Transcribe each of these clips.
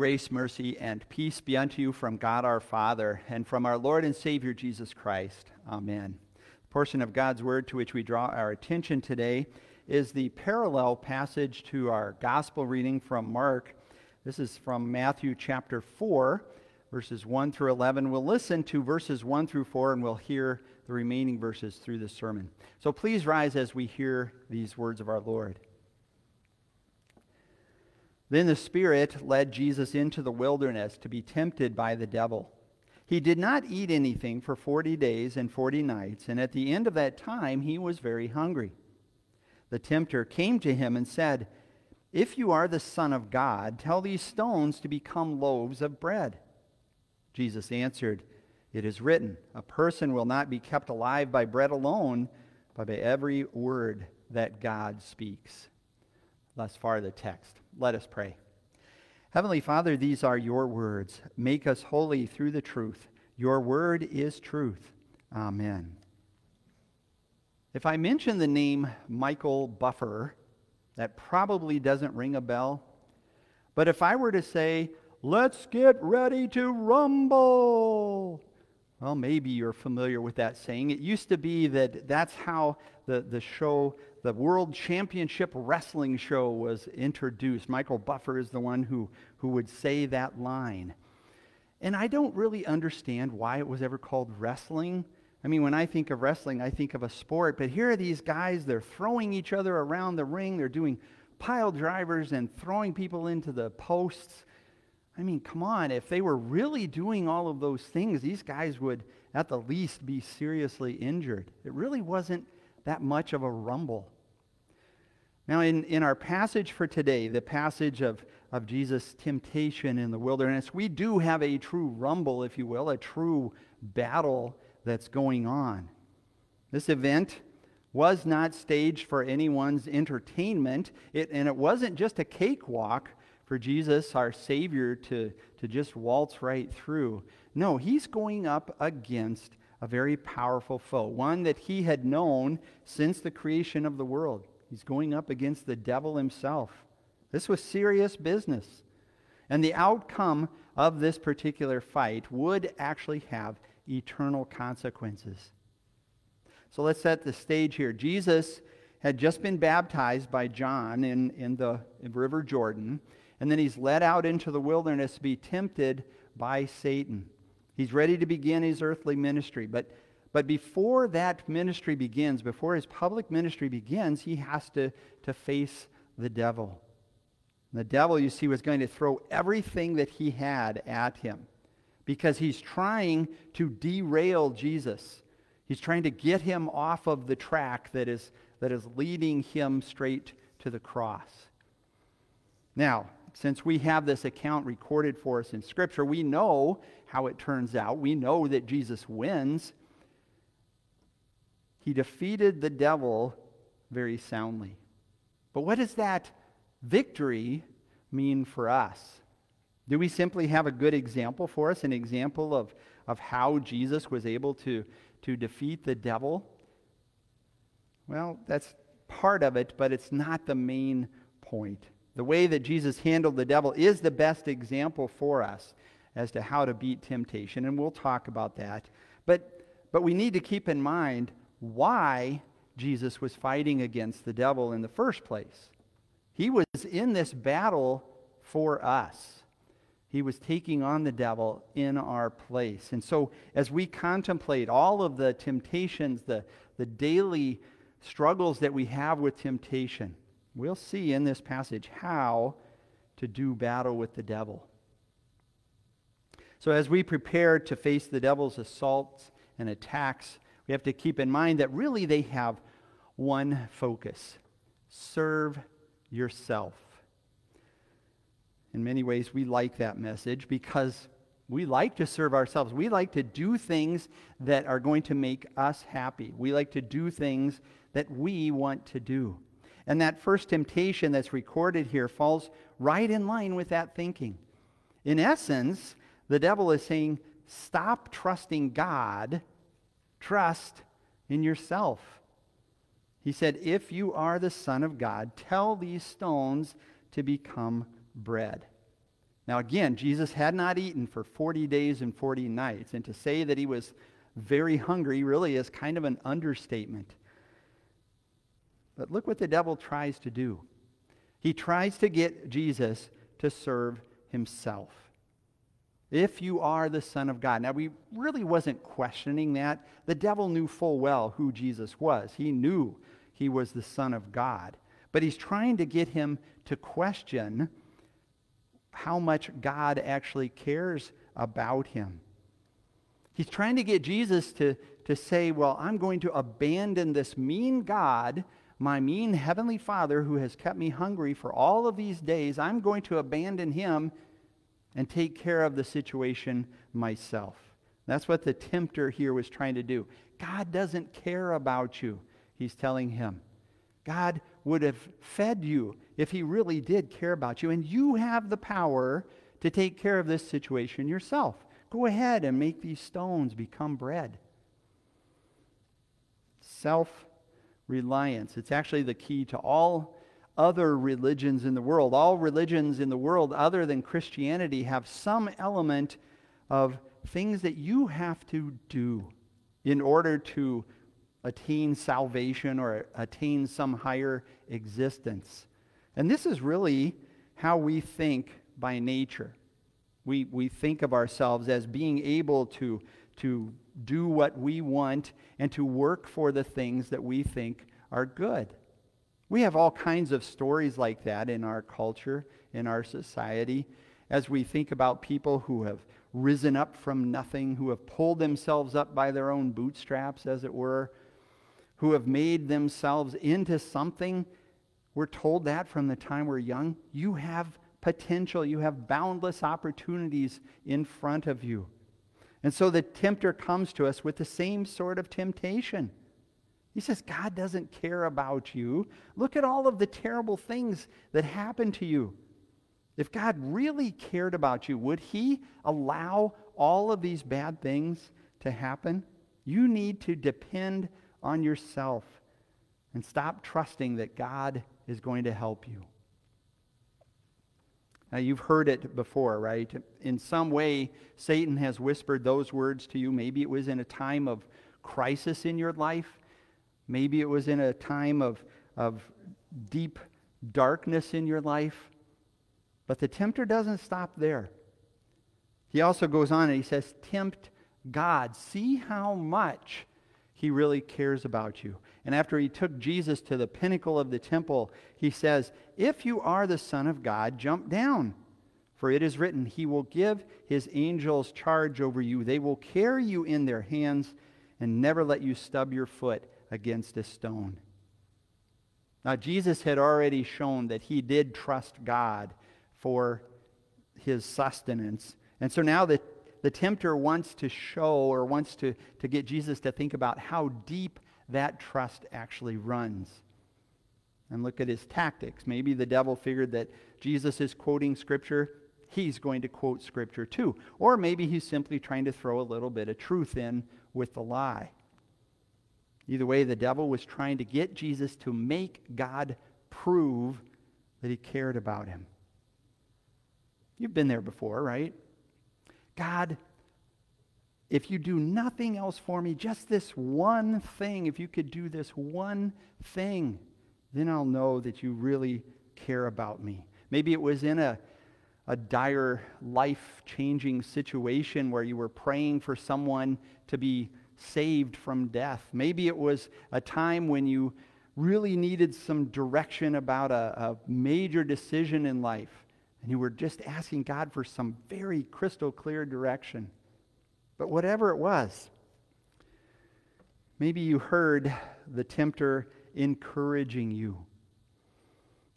Grace, mercy, and peace be unto you from God our Father and from our Lord and Savior Jesus Christ. Amen. The portion of God's Word to which we draw our attention today is the parallel passage to our gospel reading from Mark. This is from Matthew chapter 4, verses 1 through 11. We'll listen to verses 1 through 4 and we'll hear the remaining verses through the sermon. So please rise as we hear these words of our Lord. Then the Spirit led Jesus into the wilderness to be tempted by the devil. He did not eat anything for 40 days and 40 nights, and at the end of that time he was very hungry. The tempter came to him and said, If you are the Son of God, tell these stones to become loaves of bread. Jesus answered, It is written, A person will not be kept alive by bread alone, but by every word that God speaks. Thus far, the text. Let us pray. Heavenly Father, these are your words. Make us holy through the truth. Your word is truth. Amen. If I mention the name Michael Buffer, that probably doesn't ring a bell. But if I were to say, let's get ready to rumble, well, maybe you're familiar with that saying. It used to be that that's how the, the show, the World Championship Wrestling Show, was introduced. Michael Buffer is the one who, who would say that line. And I don't really understand why it was ever called wrestling. I mean, when I think of wrestling, I think of a sport, but here are these guys, they're throwing each other around the ring, they're doing pile drivers and throwing people into the posts. I mean, come on, if they were really doing all of those things, these guys would at the least be seriously injured. It really wasn't that much of a rumble. Now, in, in our passage for today, the passage of, of Jesus' temptation in the wilderness, we do have a true rumble, if you will, a true battle that's going on. This event was not staged for anyone's entertainment, it, and it wasn't just a cakewalk for Jesus, our Savior, to, to just waltz right through. No, he's going up against a very powerful foe, one that he had known since the creation of the world. He's going up against the devil himself. This was serious business. And the outcome of this particular fight would actually have eternal consequences. So let's set the stage here. Jesus had just been baptized by John in, in the River Jordan. And then he's led out into the wilderness to be tempted by Satan. He's ready to begin his earthly ministry. But, but before that ministry begins, before his public ministry begins, he has to, to face the devil. The devil, you see, was going to throw everything that he had at him because he's trying to derail Jesus. He's trying to get him off of the track that is, that is leading him straight to the cross. Now, since we have this account recorded for us in Scripture, we know how it turns out. We know that Jesus wins. He defeated the devil very soundly. But what does that victory mean for us? Do we simply have a good example for us, an example of, of how Jesus was able to, to defeat the devil? Well, that's part of it, but it's not the main point. The way that Jesus handled the devil is the best example for us as to how to beat temptation, and we'll talk about that. But, but we need to keep in mind why Jesus was fighting against the devil in the first place. He was in this battle for us. He was taking on the devil in our place. And so, as we contemplate all of the temptations, the, the daily struggles that we have with temptation, We'll see in this passage how to do battle with the devil. So, as we prepare to face the devil's assaults and attacks, we have to keep in mind that really they have one focus serve yourself. In many ways, we like that message because we like to serve ourselves. We like to do things that are going to make us happy. We like to do things that we want to do. And that first temptation that's recorded here falls right in line with that thinking. In essence, the devil is saying, stop trusting God, trust in yourself. He said, If you are the Son of God, tell these stones to become bread. Now, again, Jesus had not eaten for 40 days and 40 nights, and to say that he was very hungry really is kind of an understatement. But look what the devil tries to do. He tries to get Jesus to serve himself. If you are the Son of God. Now, we really wasn't questioning that. The devil knew full well who Jesus was, he knew he was the Son of God. But he's trying to get him to question how much God actually cares about him. He's trying to get Jesus to, to say, Well, I'm going to abandon this mean God, my mean heavenly Father who has kept me hungry for all of these days. I'm going to abandon him and take care of the situation myself. That's what the tempter here was trying to do. God doesn't care about you, he's telling him. God would have fed you if he really did care about you, and you have the power to take care of this situation yourself. Go ahead and make these stones become bread. Self reliance. It's actually the key to all other religions in the world. All religions in the world, other than Christianity, have some element of things that you have to do in order to attain salvation or attain some higher existence. And this is really how we think by nature. We, we think of ourselves as being able to, to do what we want and to work for the things that we think are good. We have all kinds of stories like that in our culture, in our society, as we think about people who have risen up from nothing, who have pulled themselves up by their own bootstraps, as it were, who have made themselves into something. We're told that from the time we're young. You have potential, you have boundless opportunities in front of you. And so the tempter comes to us with the same sort of temptation. He says, God doesn't care about you. Look at all of the terrible things that happen to you. If God really cared about you, would He allow all of these bad things to happen? You need to depend on yourself and stop trusting that God is going to help you. Now, you've heard it before, right? In some way, Satan has whispered those words to you. Maybe it was in a time of crisis in your life. Maybe it was in a time of, of deep darkness in your life. But the tempter doesn't stop there. He also goes on and he says, Tempt God. See how much he really cares about you. And after he took Jesus to the pinnacle of the temple, he says, If you are the Son of God, jump down. For it is written, He will give His angels charge over you. They will carry you in their hands and never let you stub your foot against a stone. Now, Jesus had already shown that he did trust God for his sustenance. And so now the, the tempter wants to show or wants to, to get Jesus to think about how deep that trust actually runs. And look at his tactics. Maybe the devil figured that Jesus is quoting Scripture, he's going to quote Scripture too. Or maybe he's simply trying to throw a little bit of truth in with the lie. Either way, the devil was trying to get Jesus to make God prove that he cared about him. You've been there before, right? God, if you do nothing else for me, just this one thing, if you could do this one thing, then I'll know that you really care about me. Maybe it was in a, a dire, life changing situation where you were praying for someone to be saved from death. Maybe it was a time when you really needed some direction about a, a major decision in life and you were just asking God for some very crystal clear direction. But whatever it was, maybe you heard the tempter encouraging you.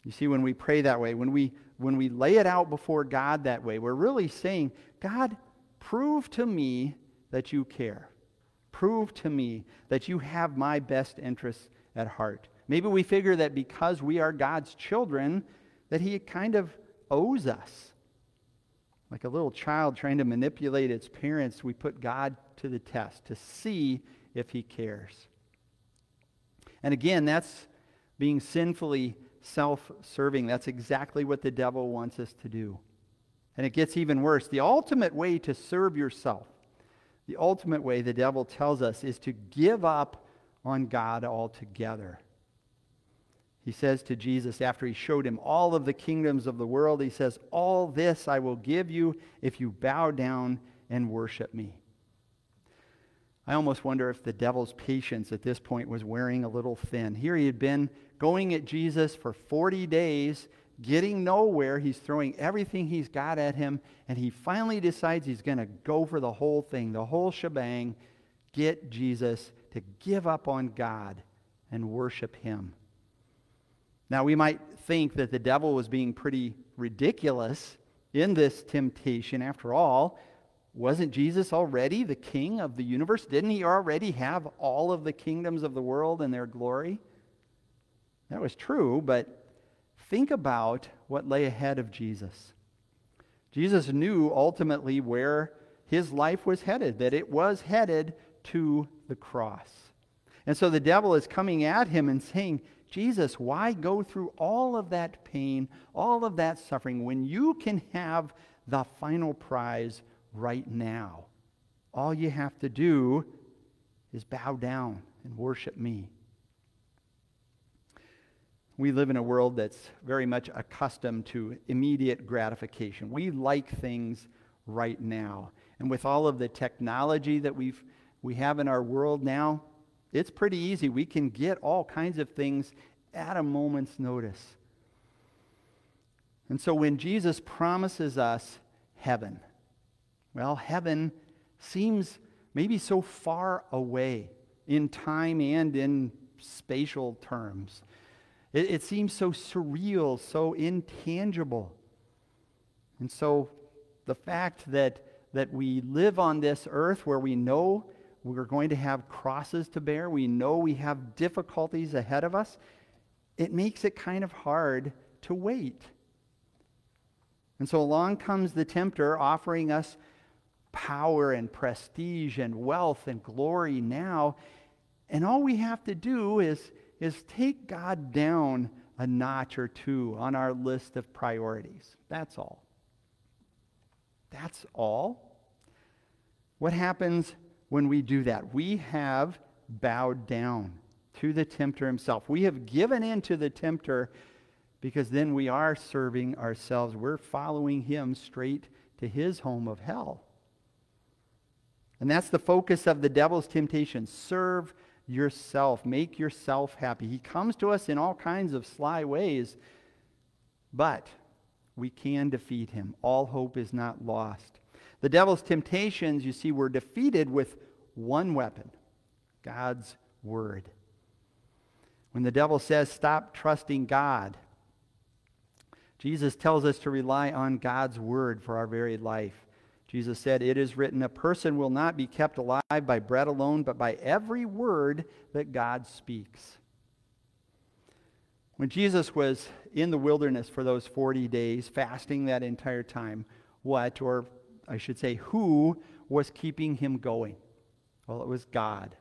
You see, when we pray that way, when we, when we lay it out before God that way, we're really saying, God, prove to me that you care. Prove to me that you have my best interests at heart. Maybe we figure that because we are God's children, that he kind of owes us. Like a little child trying to manipulate its parents, we put God to the test to see if he cares. And again, that's being sinfully self serving. That's exactly what the devil wants us to do. And it gets even worse. The ultimate way to serve yourself, the ultimate way the devil tells us, is to give up on God altogether. He says to Jesus, after he showed him all of the kingdoms of the world, he says, All this I will give you if you bow down and worship me. I almost wonder if the devil's patience at this point was wearing a little thin. Here he had been going at Jesus for 40 days, getting nowhere. He's throwing everything he's got at him, and he finally decides he's going to go for the whole thing, the whole shebang, get Jesus to give up on God and worship him. Now, we might think that the devil was being pretty ridiculous in this temptation. After all, wasn't Jesus already the king of the universe? Didn't he already have all of the kingdoms of the world and their glory? That was true, but think about what lay ahead of Jesus. Jesus knew ultimately where his life was headed, that it was headed to the cross. And so the devil is coming at him and saying, Jesus, why go through all of that pain, all of that suffering, when you can have the final prize right now. All you have to do is bow down and worship me. We live in a world that's very much accustomed to immediate gratification. We like things right now. And with all of the technology that we've, we have in our world now, it's pretty easy. We can get all kinds of things at a moment's notice. And so when Jesus promises us heaven, well, heaven seems maybe so far away in time and in spatial terms. It, it, seems so surreal, so intangible. And so the fact that, that we live on this earth where we know we're going to have crosses to bear, we know we have difficulties ahead of us, it makes it kind of hard to wait. And so along comes the tempter offering us power and prestige and wealth and glory now. And all we have to do is, is take God down a notch or two on our list of priorities. That's all. That's all. What happens when we do that? We have bowed down to the tempter himself. We have given in to the tempter because then we are serving ourselves. We're following him straight to his home of hell. And that's the focus of the devil's temptation. Serve yourself, make yourself happy. He comes to us in all kinds of sly ways, but we can defeat him. All hope is not lost. The devil's temptations, you see, were defeated with one weapon God's word. When the devil says, Stop trusting God, Jesus tells us to rely on God's word for our very life. Jesus said, It is written, a person will not be kept alive by bread alone, but by every word that God speaks. When Jesus was in the wilderness for those 40 days, fasting that entire time, what, or I should say, who was keeping him going? Well, it was God.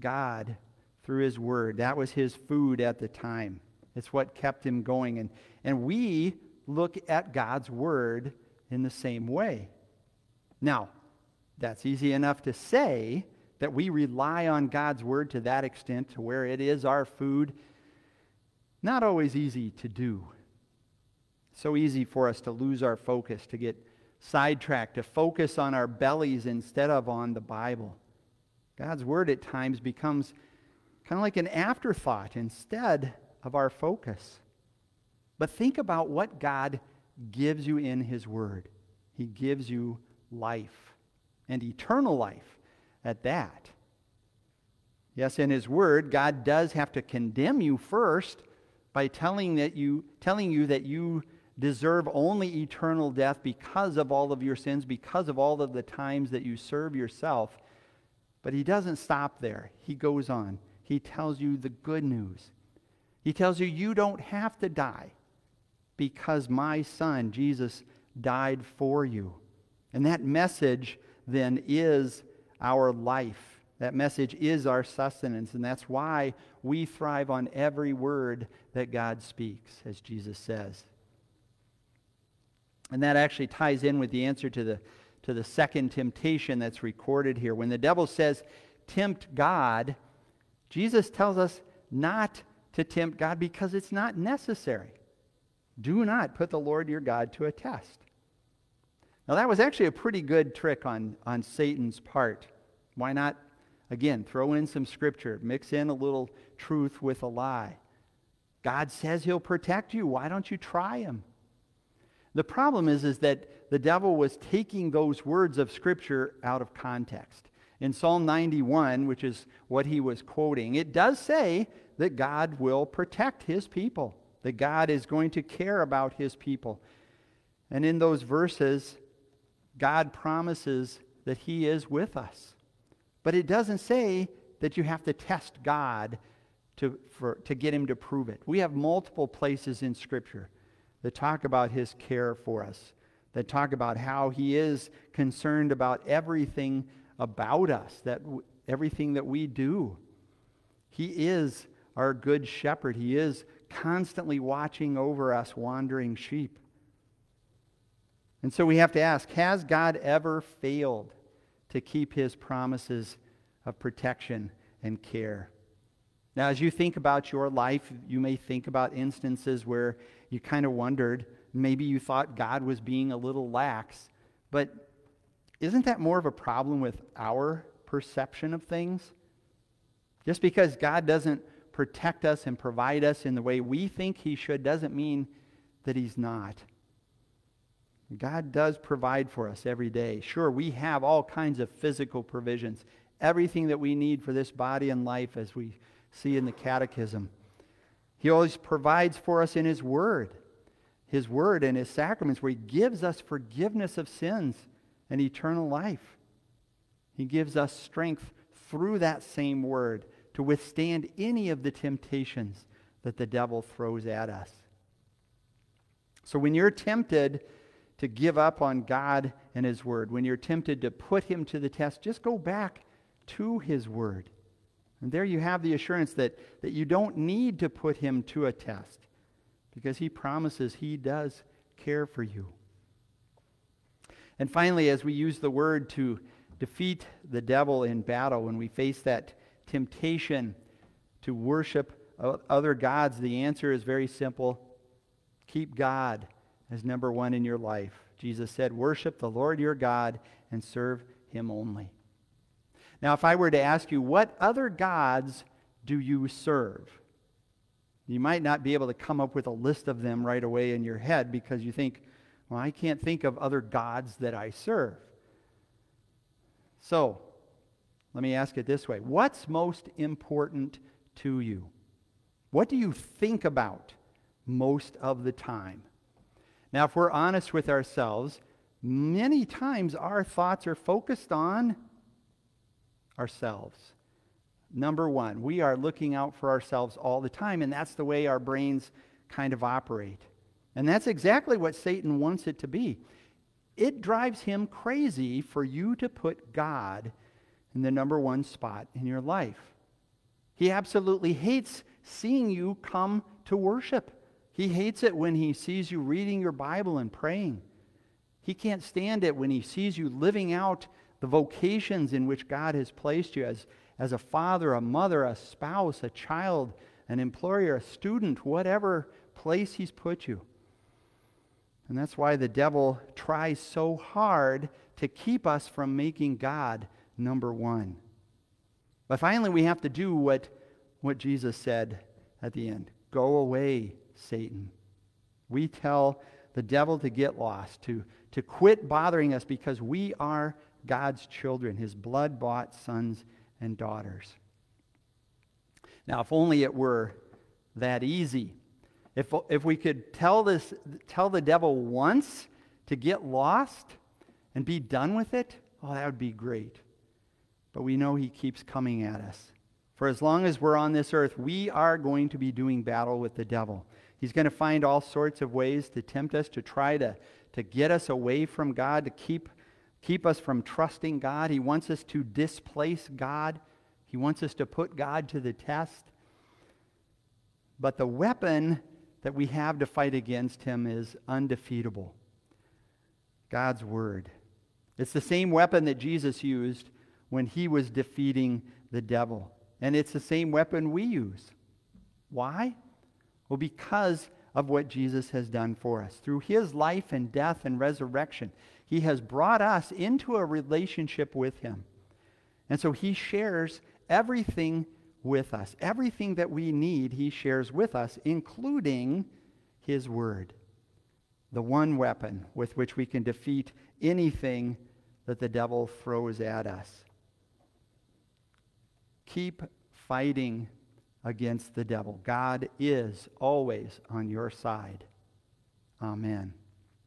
God, through his word. That was his food at the time. It's what kept him going. And, and we look at God's word in the same way. Now, that's easy enough to say that we rely on God's word to that extent, to where it is our food. Not always easy to do. So easy for us to lose our focus, to get sidetracked, to focus on our bellies instead of on the Bible. God's word at times becomes kind of like an afterthought instead of our focus. But think about what God gives you in His word. He gives you life and eternal life at that. Yes, in his word, God does have to condemn you first by telling that you telling you that you deserve only eternal death because of all of your sins, because of all of the times that you serve yourself. But he doesn't stop there. He goes on. He tells you the good news. He tells you you don't have to die because my son Jesus died for you. And that message then is our life. That message is our sustenance. And that's why we thrive on every word that God speaks, as Jesus says. And that actually ties in with the answer to the, to the second temptation that's recorded here. When the devil says, tempt God, Jesus tells us not to tempt God because it's not necessary. Do not put the Lord your God to a test. Now, that was actually a pretty good trick on, on Satan's part. Why not, again, throw in some scripture, mix in a little truth with a lie? God says he'll protect you. Why don't you try him? The problem is, is that the devil was taking those words of Scripture out of context. In Psalm 91, which is what he was quoting, it does say that God will protect his people, that God is going to care about his people. And in those verses, God promises that he is with us. But it doesn't say that you have to test God to, for, to get him to prove it. We have multiple places in Scripture that talk about his care for us, that talk about how he is concerned about everything about us, that w- everything that we do. He is our good shepherd. He is constantly watching over us wandering sheep. And so we have to ask Has God ever failed to keep his promises of protection and care? Now, as you think about your life, you may think about instances where you kind of wondered, maybe you thought God was being a little lax. But isn't that more of a problem with our perception of things? Just because God doesn't protect us and provide us in the way we think He should doesn't mean that He's not. God does provide for us every day. Sure, we have all kinds of physical provisions, everything that we need for this body and life, as we see in the Catechism. He always provides for us in His Word, His Word and His sacraments, where He gives us forgiveness of sins and eternal life. He gives us strength through that same Word to withstand any of the temptations that the devil throws at us. So when you're tempted to give up on God and His Word, when you're tempted to put Him to the test, just go back to His Word. And there you have the assurance that, that you don't need to put him to a test because he promises he does care for you. And finally, as we use the word to defeat the devil in battle, when we face that temptation to worship other gods, the answer is very simple keep God as number one in your life. Jesus said, Worship the Lord your God and serve him only. Now, if I were to ask you, what other gods do you serve? You might not be able to come up with a list of them right away in your head because you think, well, I can't think of other gods that I serve. So, let me ask it this way What's most important to you? What do you think about most of the time? Now, if we're honest with ourselves, many times our thoughts are focused on ourselves. Number one, we are looking out for ourselves all the time, and that's the way our brains kind of operate. And that's exactly what Satan wants it to be. It drives him crazy for you to put God in the number one spot in your life. He absolutely hates seeing you come to worship. He hates it when he sees you reading your Bible and praying. He can't stand it when he sees you living out the vocations in which God has placed you as, as a father, a mother, a spouse, a child, an employer, a student, whatever place He's put you. And that's why the devil tries so hard to keep us from making God number one. But finally, we have to do what, what Jesus said at the end Go away, Satan. We tell the devil to get lost, to, to quit bothering us because we are God's children, his blood bought sons and daughters. Now, if only it were that easy. If, if we could tell, this, tell the devil once to get lost and be done with it, oh, that would be great. But we know he keeps coming at us. For as long as we're on this earth, we are going to be doing battle with the devil. He's going to find all sorts of ways to tempt us, to try to, to get us away from God, to keep keep us from trusting God. He wants us to displace God. He wants us to put God to the test. But the weapon that we have to fight against him is undefeatable. God's word. It's the same weapon that Jesus used when he was defeating the devil. And it's the same weapon we use. Why? Well, because of what Jesus has done for us. Through his life and death and resurrection, he has brought us into a relationship with him. And so he shares everything with us. Everything that we need, he shares with us, including his word. The one weapon with which we can defeat anything that the devil throws at us. Keep fighting against the devil. God is always on your side. Amen.